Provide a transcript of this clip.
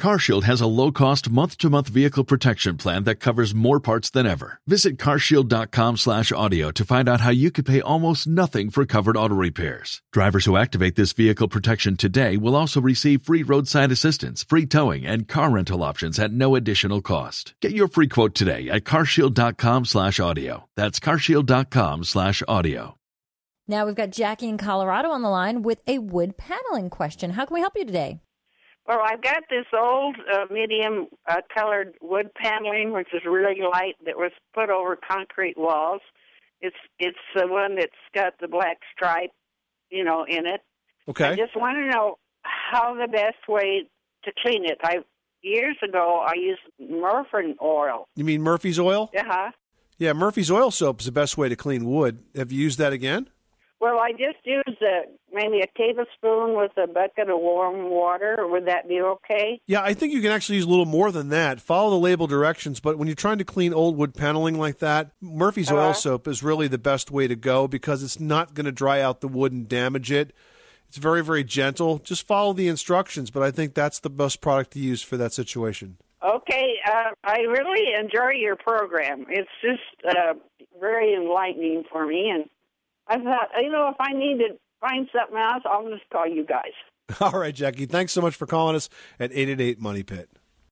CarShield has a low-cost month-to-month vehicle protection plan that covers more parts than ever. Visit carshield.com/audio to find out how you could pay almost nothing for covered auto repairs. Drivers who activate this vehicle protection today will also receive free roadside assistance, free towing, and car rental options at no additional cost. Get your free quote today at carshield.com/audio. That's carshield.com/audio. Now we've got Jackie in Colorado on the line with a wood paneling question. How can we help you today? Well, I've got this old uh, medium uh, colored wood paneling, which is really light, that was put over concrete walls. It's it's the one that's got the black stripe, you know, in it. Okay. I just want to know how the best way to clean it. I years ago I used Murphy oil. You mean Murphy's oil? Uh huh. Yeah, Murphy's oil soap is the best way to clean wood. Have you used that again? Well, I just used a, maybe a tablespoon with a bucket of warm water. Would that be okay? Yeah, I think you can actually use a little more than that. Follow the label directions, but when you're trying to clean old wood paneling like that, Murphy's Uh-huh. oil soap is really the best way to go because it's not going to dry out the wood and damage it. It's very, very gentle. Just follow the instructions, but I think that's the best product to use for that situation. Okay, uh, I really enjoy your program. It's just uh, very enlightening for me, and I thought, you know, if I need to find something else, I'll just call you guys. All right, Jackie. Thanks so much for calling us at 888 Money Pit.